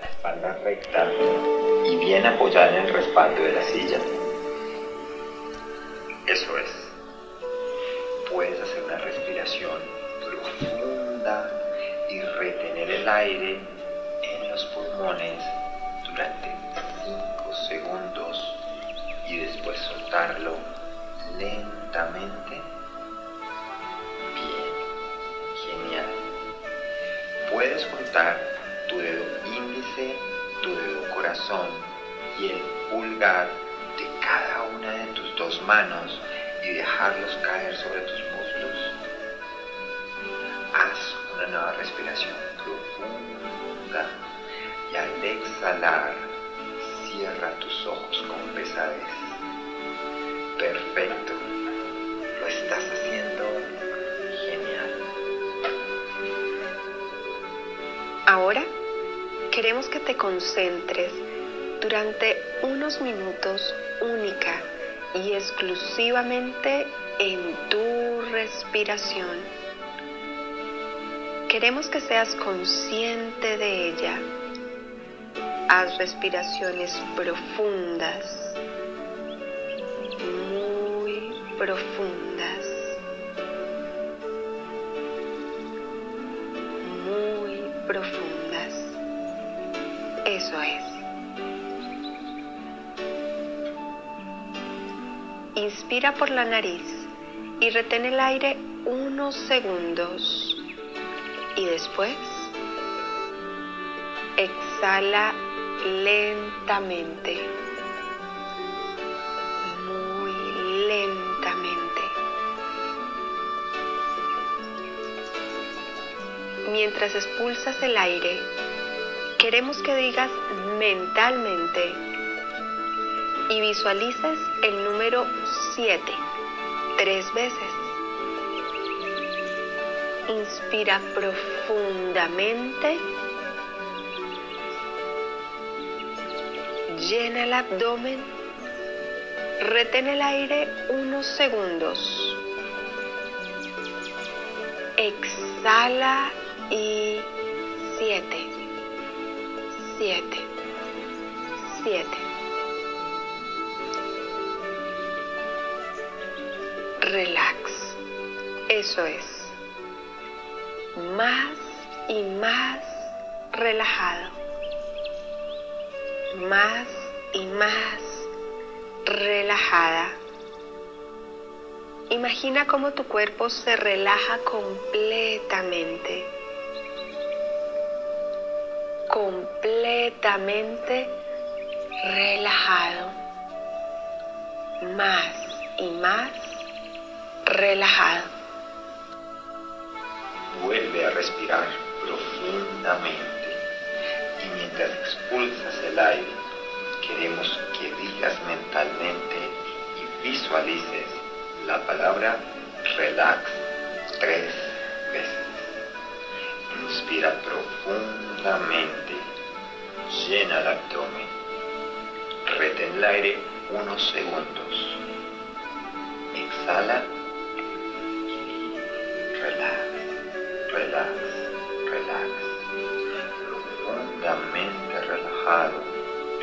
la espalda recta y bien apoyada en el respaldo de la silla. Eso es. Puedes hacer una respiración profunda y retener el aire en los pulmones durante 5 segundos y después soltarlo lentamente. Bien, genial. Puedes juntar tu dedo índice, tu dedo corazón y el pulgar de cada una de tus dos manos y dejarlos caer sobre tus muslos. Haz una nueva respiración profunda y al exhalar cierra tus ojos con pesadez. Perfecto. Queremos que te concentres durante unos minutos única y exclusivamente en tu respiración. Queremos que seas consciente de ella. Haz respiraciones profundas, muy profundas, muy profundas. Es. Inspira por la nariz y retén el aire unos segundos y después exhala lentamente, muy lentamente. Mientras expulsas el aire, queremos que digas mentalmente y visualices el número 7 tres veces. Inspira profundamente. Llena el abdomen. Retén el aire unos segundos. Exhala y 7. 7. 7. relax. Eso es. Más y más relajado. Más y más relajada. Imagina cómo tu cuerpo se relaja completamente. Completamente relajado. Más y más relajado. Vuelve a respirar profundamente y mientras expulsas el aire, queremos que digas mentalmente y visualices la palabra relax tres veces. Inspira profundamente, llena el abdomen, retén el aire unos segundos, exhala. Relax, relax, relax, profundamente relajado,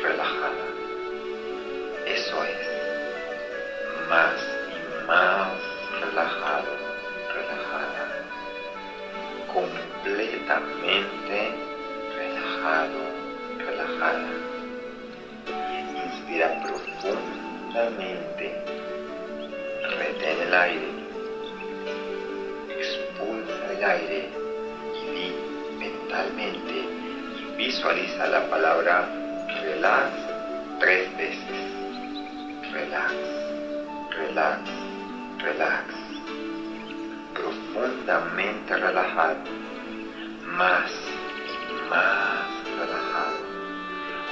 relajada. Eso es, más y más relajado, completamente relajado, relajada. Inspira profundamente, retén el aire expulsa el aire y di mentalmente y visualiza la palabra relax tres veces. Relax, relax, relax. Profundamente relajado. Más más relajado.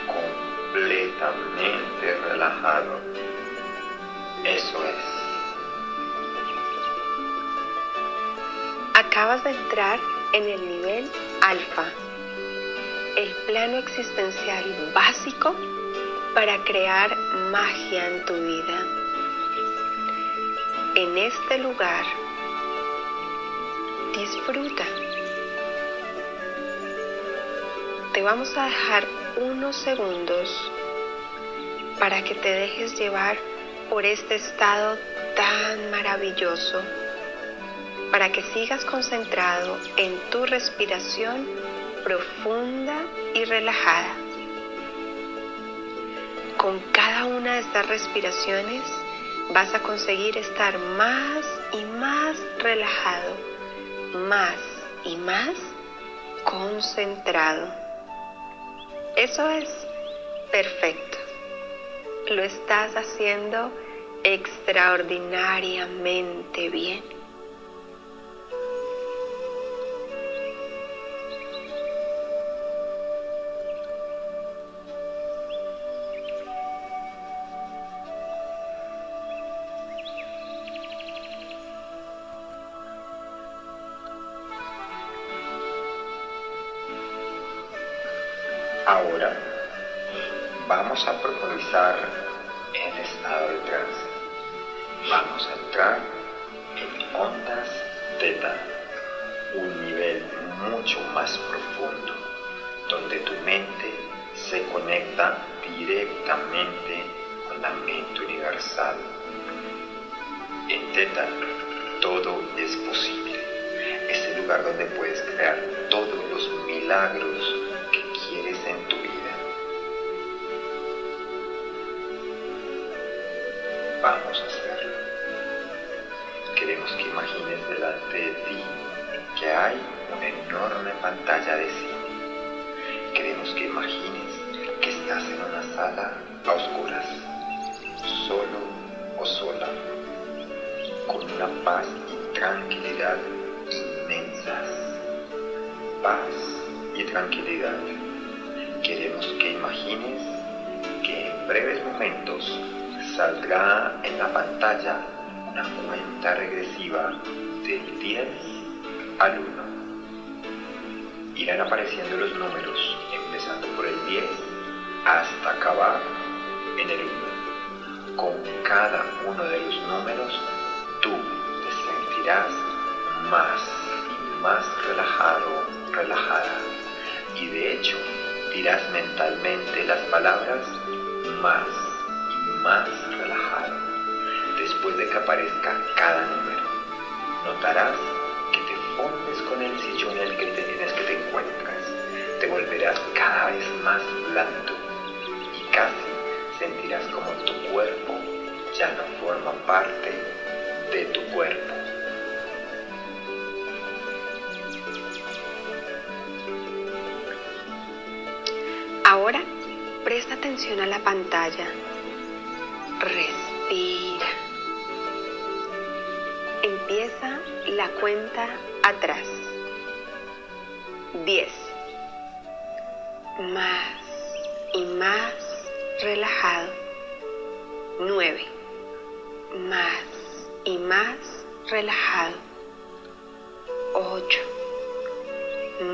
Completamente relajado. Eso es. Acabas de entrar en el nivel alfa, el plano existencial básico para crear magia en tu vida. En este lugar, disfruta. Te vamos a dejar unos segundos para que te dejes llevar por este estado tan maravilloso, para que sigas concentrado en tu respiración profunda y relajada. Con cada una de estas respiraciones vas a conseguir estar más y más relajado, más y más concentrado. Eso es perfecto. Lo estás haciendo extraordinariamente bien. Ahora vamos a profundizar en el estado de trance. Vamos a entrar en ondas teta, un nivel mucho más profundo, donde tu mente se conecta directamente con la mente universal. En teta todo es posible. Es el lugar donde puedes crear todos los milagros Vamos a hacerlo. Queremos que imagines delante de ti que hay una enorme pantalla de cine. Queremos que imagines que estás en una sala a oscuras, solo o sola, con una paz y tranquilidad inmensas. Paz y tranquilidad queremos que imagines que en breves momentos saldrá en la pantalla una cuenta regresiva del 10 al 1. Irán apareciendo los números, empezando por el 10 hasta acabar en el 1. Con cada uno de los números, tú te sentirás más y más relajado, relajada. Y de hecho, dirás mentalmente las palabras más y más. Después de que aparezca cada número, notarás que te fundes con el sillón en el que te, que te encuentras. Te volverás cada vez más blando y casi sentirás como tu cuerpo ya no forma parte de tu cuerpo. Ahora presta atención a la pantalla. Empieza la cuenta atrás. 10. Más y más relajado. 9. Más y más relajado. 8.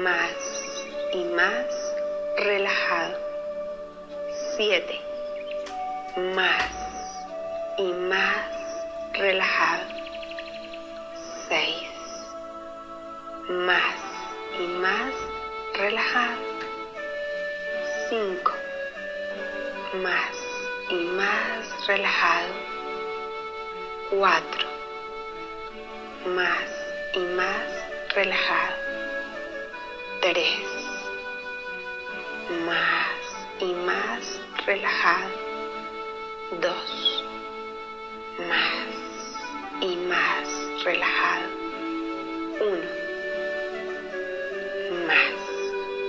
Más y más relajado. 7. Más y más relajado. más y más relajado. 5. Más y más relajado. 4. Más y más relajado. 3. Más y más relajado. 2. Más y más relajado. 1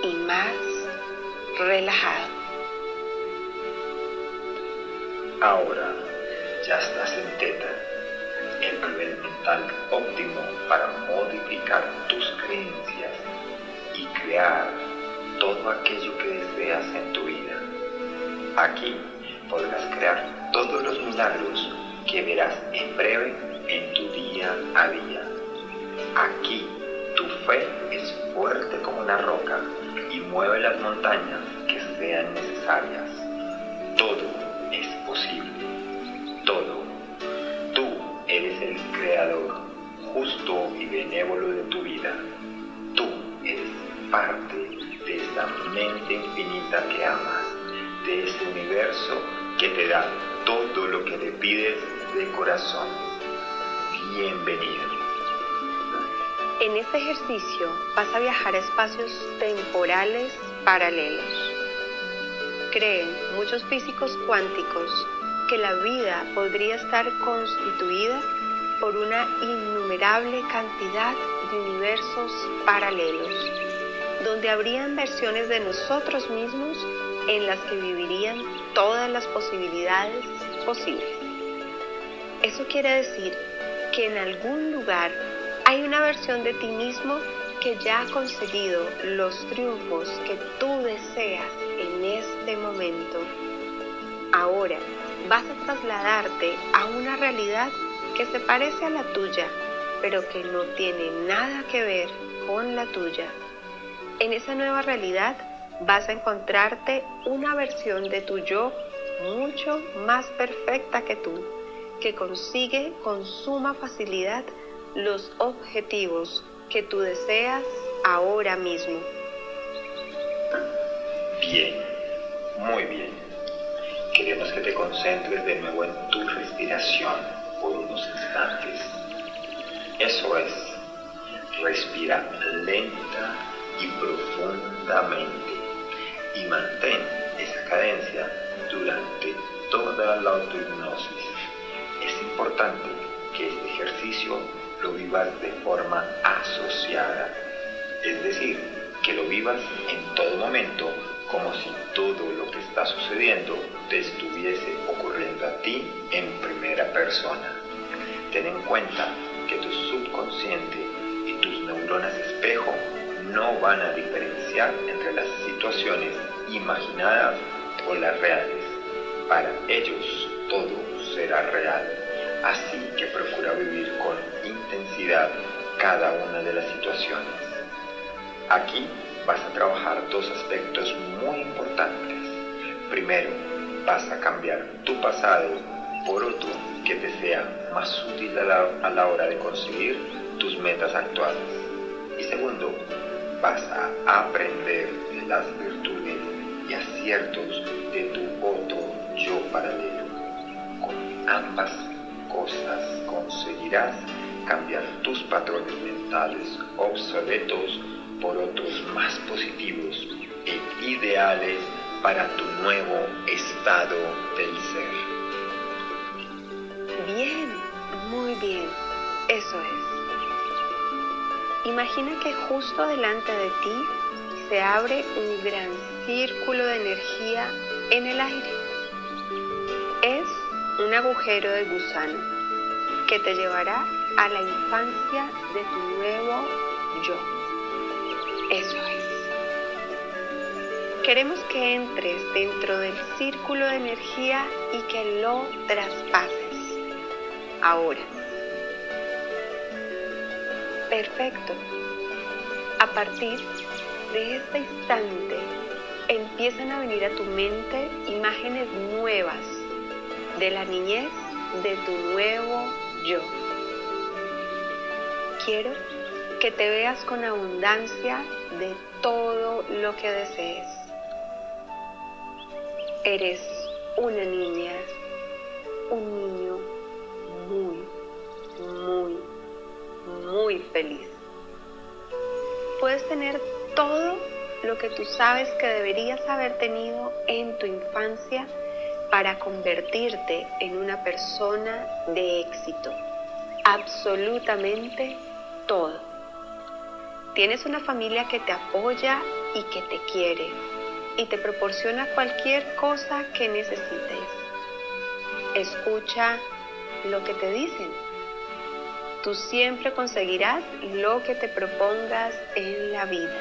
y más relajado. Ahora ya estás en teta, el nivel mental óptimo para modificar tus creencias y crear todo aquello que deseas en tu vida. Aquí podrás crear todos los milagros que verás en breve en tu día a día. Aquí tu fe es fuerte como una roca mueve las montañas que sean necesarias. Todo es posible. Todo. Tú eres el creador justo y benévolo de tu vida. Tú eres parte de esa mente infinita que amas, de ese universo que te da todo lo que le pides de corazón. Bienvenido. En este ejercicio vas a viajar a espacios temporales paralelos. Creen muchos físicos cuánticos que la vida podría estar constituida por una innumerable cantidad de universos paralelos, donde habrían versiones de nosotros mismos en las que vivirían todas las posibilidades posibles. Eso quiere decir que en algún lugar hay una versión de ti mismo que ya ha conseguido los triunfos que tú deseas en este momento. Ahora vas a trasladarte a una realidad que se parece a la tuya, pero que no tiene nada que ver con la tuya. En esa nueva realidad vas a encontrarte una versión de tu yo mucho más perfecta que tú, que consigue con suma facilidad los objetivos que tú deseas ahora mismo. Bien, muy bien. Queremos que te concentres de nuevo en tu respiración por unos instantes. Eso es, respira lenta y profundamente y mantén esa cadencia durante toda la autohipnosis. Es importante que este ejercicio lo vivas de forma asociada, es decir, que lo vivas en todo momento como si todo lo que está sucediendo te estuviese ocurriendo a ti en primera persona. Ten en cuenta que tu subconsciente y tus neuronas espejo no van a diferenciar entre las situaciones imaginadas o las reales. Para ellos todo será real. Así que procura vivir con intensidad cada una de las situaciones. Aquí vas a trabajar dos aspectos muy importantes. Primero, vas a cambiar tu pasado por otro que te sea más útil a la, a la hora de conseguir tus metas actuales. Y segundo, vas a aprender las virtudes y aciertos de tu otro yo paralelo. Con ambas cosas conseguirás cambiar tus patrones mentales obsoletos por otros más positivos e ideales para tu nuevo estado del ser. Bien, muy bien, eso es. Imagina que justo delante de ti se abre un gran círculo de energía en el aire. Un agujero de gusano que te llevará a la infancia de tu nuevo yo. Eso es. Queremos que entres dentro del círculo de energía y que lo traspases. Ahora. Perfecto. A partir de este instante empiezan a venir a tu mente imágenes nuevas de la niñez de tu nuevo yo. Quiero que te veas con abundancia de todo lo que desees. Eres una niña, un niño muy, muy, muy feliz. Puedes tener todo lo que tú sabes que deberías haber tenido en tu infancia para convertirte en una persona de éxito. Absolutamente todo. Tienes una familia que te apoya y que te quiere y te proporciona cualquier cosa que necesites. Escucha lo que te dicen. Tú siempre conseguirás lo que te propongas en la vida.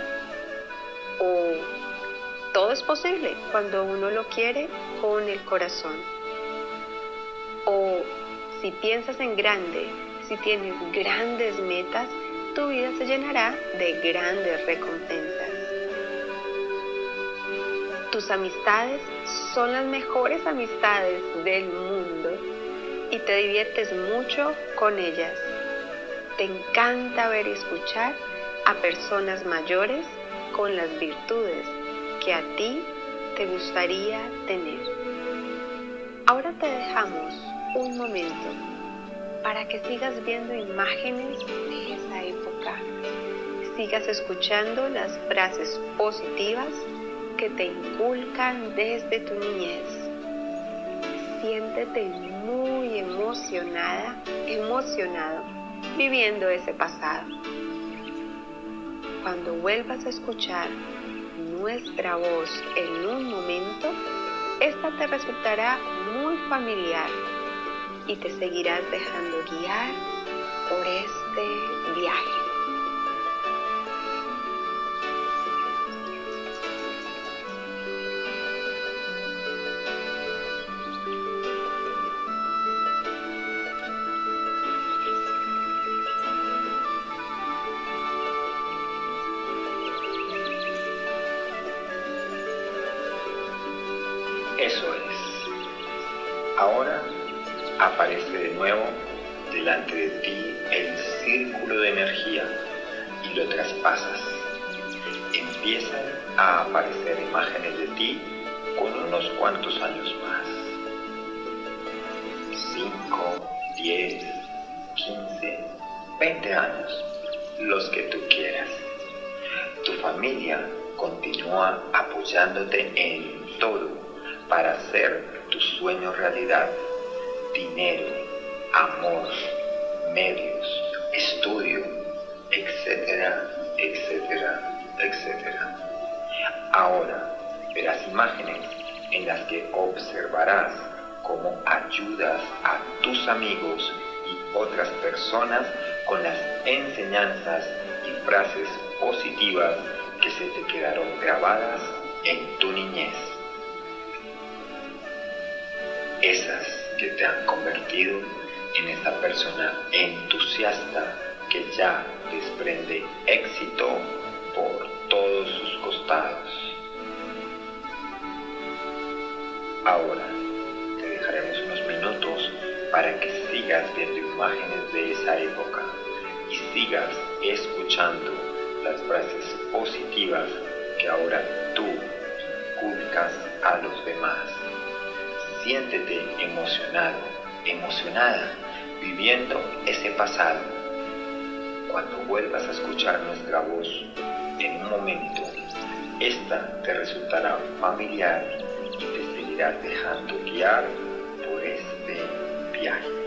O todo es posible cuando uno lo quiere con el corazón. O si piensas en grande, si tienes grandes metas, tu vida se llenará de grandes recompensas. Tus amistades son las mejores amistades del mundo y te diviertes mucho con ellas. Te encanta ver y escuchar a personas mayores con las virtudes que a ti te gustaría tener. Ahora te dejamos un momento para que sigas viendo imágenes de esa época, sigas escuchando las frases positivas que te inculcan desde tu niñez. Siéntete muy emocionada, emocionado, viviendo ese pasado. Cuando vuelvas a escuchar nuestra voz en un momento, esta te resultará muy familiar y te seguirás dejando guiar por este viaje. Los que tú quieras. Tu familia continúa apoyándote en todo para hacer tu sueño realidad. Dinero, amor, medios, estudio, etcétera, etcétera, etcétera. Ahora verás imágenes en las que observarás cómo ayudas a tus amigos y otras personas con las enseñanzas y frases positivas que se te quedaron grabadas en tu niñez esas que te han convertido en esa persona entusiasta que ya desprende éxito por todos sus costados. Ahora para que sigas viendo imágenes de esa época y sigas escuchando las frases positivas que ahora tú inculcas a los demás siéntete emocionado, emocionada, viviendo ese pasado. Cuando vuelvas a escuchar nuestra voz en un momento, esta te resultará familiar y te seguirás dejando guiar viaje.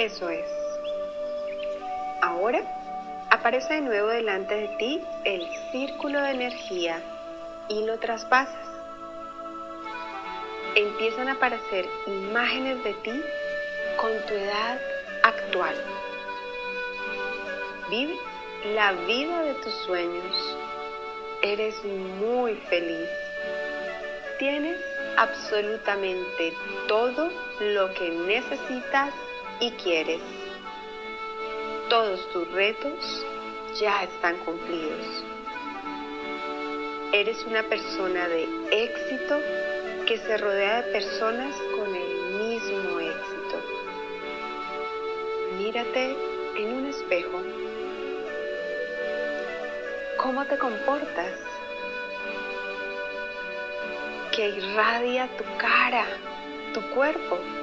Eso es. Ahora aparece de nuevo delante de ti el círculo de energía y lo traspasas. Empiezan a aparecer imágenes de ti con tu edad actual. Vive la vida de tus sueños. Eres muy feliz. Tienes absolutamente todo lo que necesitas y quieres. todos tus retos ya están cumplidos. Eres una persona de éxito que se rodea de personas con el mismo éxito. Mírate en un espejo. ¿Cómo te comportas? Que irradia tu cara, tu cuerpo.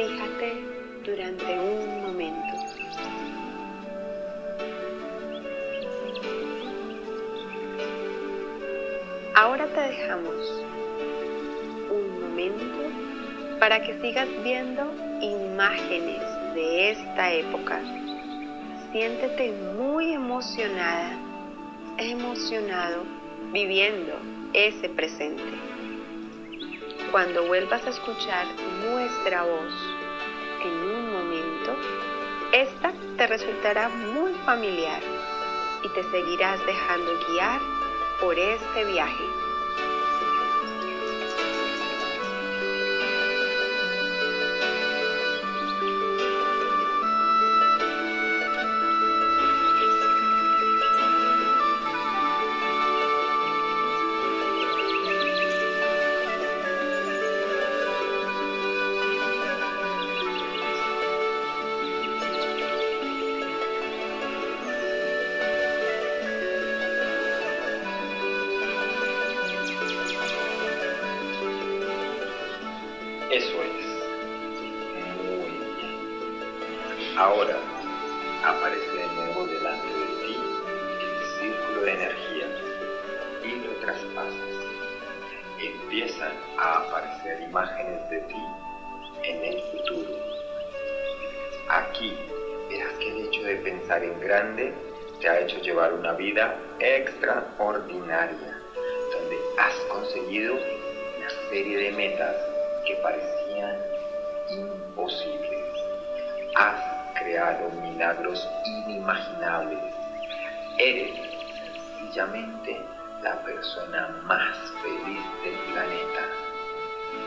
Fíjate durante un momento. Ahora te dejamos un momento para que sigas viendo imágenes de esta época. Siéntete muy emocionada, emocionado, viviendo ese presente. Cuando vuelvas a escuchar nuestra voz en un momento, esta te resultará muy familiar y te seguirás dejando guiar por este viaje. Ahora aparece de nuevo delante de ti el círculo de energía y lo traspasas. Empiezan a aparecer imágenes de ti en el futuro. Aquí verás que el hecho de pensar en grande te ha hecho llevar una vida extraordinaria, donde has conseguido una serie de metas que parecían imposibles. Has creado milagros inimaginables. Eres sencillamente la persona más feliz del planeta.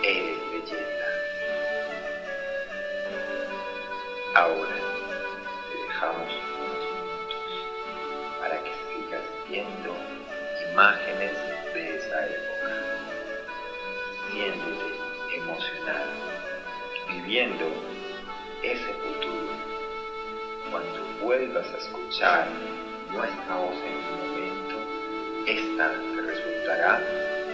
Eres leyenda. Ahora te dejamos unos minutos para que sigas viendo imágenes de esa época. Siéntete emocionado, viviendo ese futuro. Cuando vuelvas a escuchar nuestra voz en un momento, esta te resultará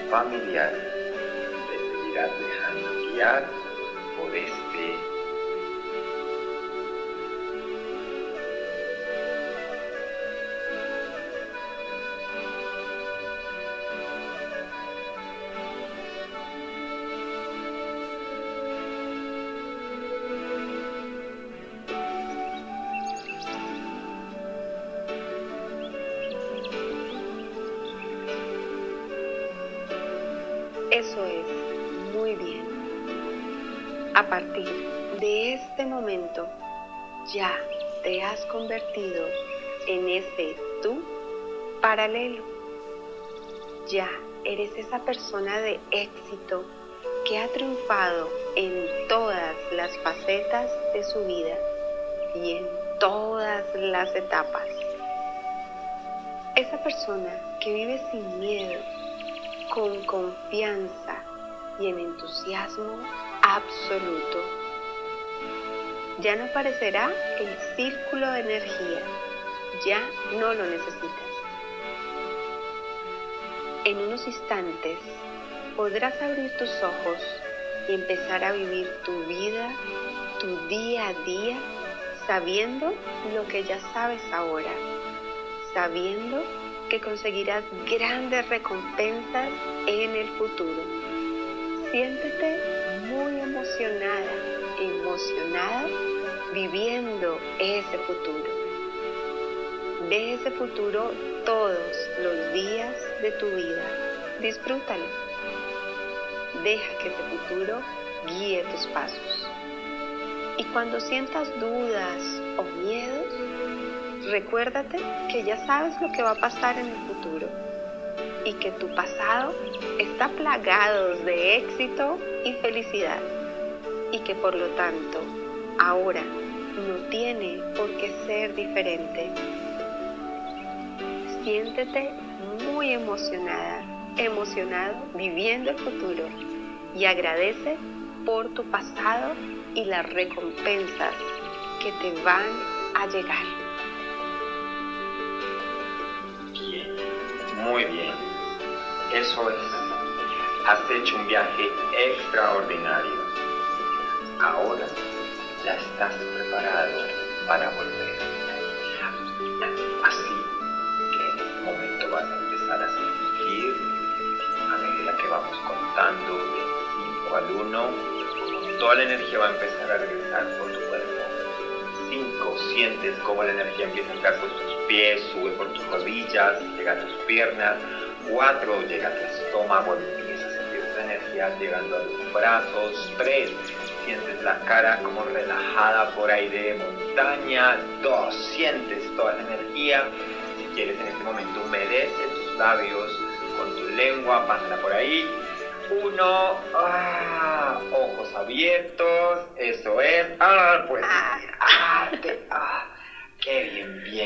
familiar. Te seguirás dejando guiar por este Eso es, muy bien. A partir de este momento, ya te has convertido en ese tú paralelo. Ya eres esa persona de éxito que ha triunfado en todas las facetas de su vida y en todas las etapas. Esa persona que vive sin miedo, con confianza y en entusiasmo absoluto. Ya no aparecerá el círculo de energía, ya no lo necesitas. En unos instantes podrás abrir tus ojos y empezar a vivir tu vida, tu día a día, sabiendo lo que ya sabes ahora, sabiendo que conseguirás grandes recompensas en el futuro. Siéntete muy emocionada, emocionada viviendo ese futuro. Ve ese futuro todos los días de tu vida. Disfrútalo. Deja que ese futuro guíe tus pasos. Y cuando sientas dudas o miedos, recuérdate que ya sabes lo que va a pasar en el futuro y que tu pasado está plagado de éxito y felicidad y que por lo tanto ahora no tiene por qué ser diferente. Siéntete muy emocionada, emocionado viviendo el futuro y agradece por tu pasado y las recompensas que te van a llegar. Eso es. Has hecho un viaje extraordinario. Ahora ya estás preparado para volver. Así que en este momento vas a empezar a sentir a medida que vamos contando de 5 al 1, toda la energía va a empezar a regresar por tu cuerpo. 5, sientes cómo la energía empieza a entrar por tus pies, sube por tus rodillas, llega a tus piernas. 4, llega tu estómago, empieza a sentir esa energía llegando a los brazos. 3, sientes la cara como relajada por aire de montaña. 2, sientes toda la energía. Si quieres en este momento humedece tus labios con tu lengua, pásala por ahí. 1, ah, ojos abiertos, eso es. Ah, pues, ah, ah te, ah, qué bien, bien.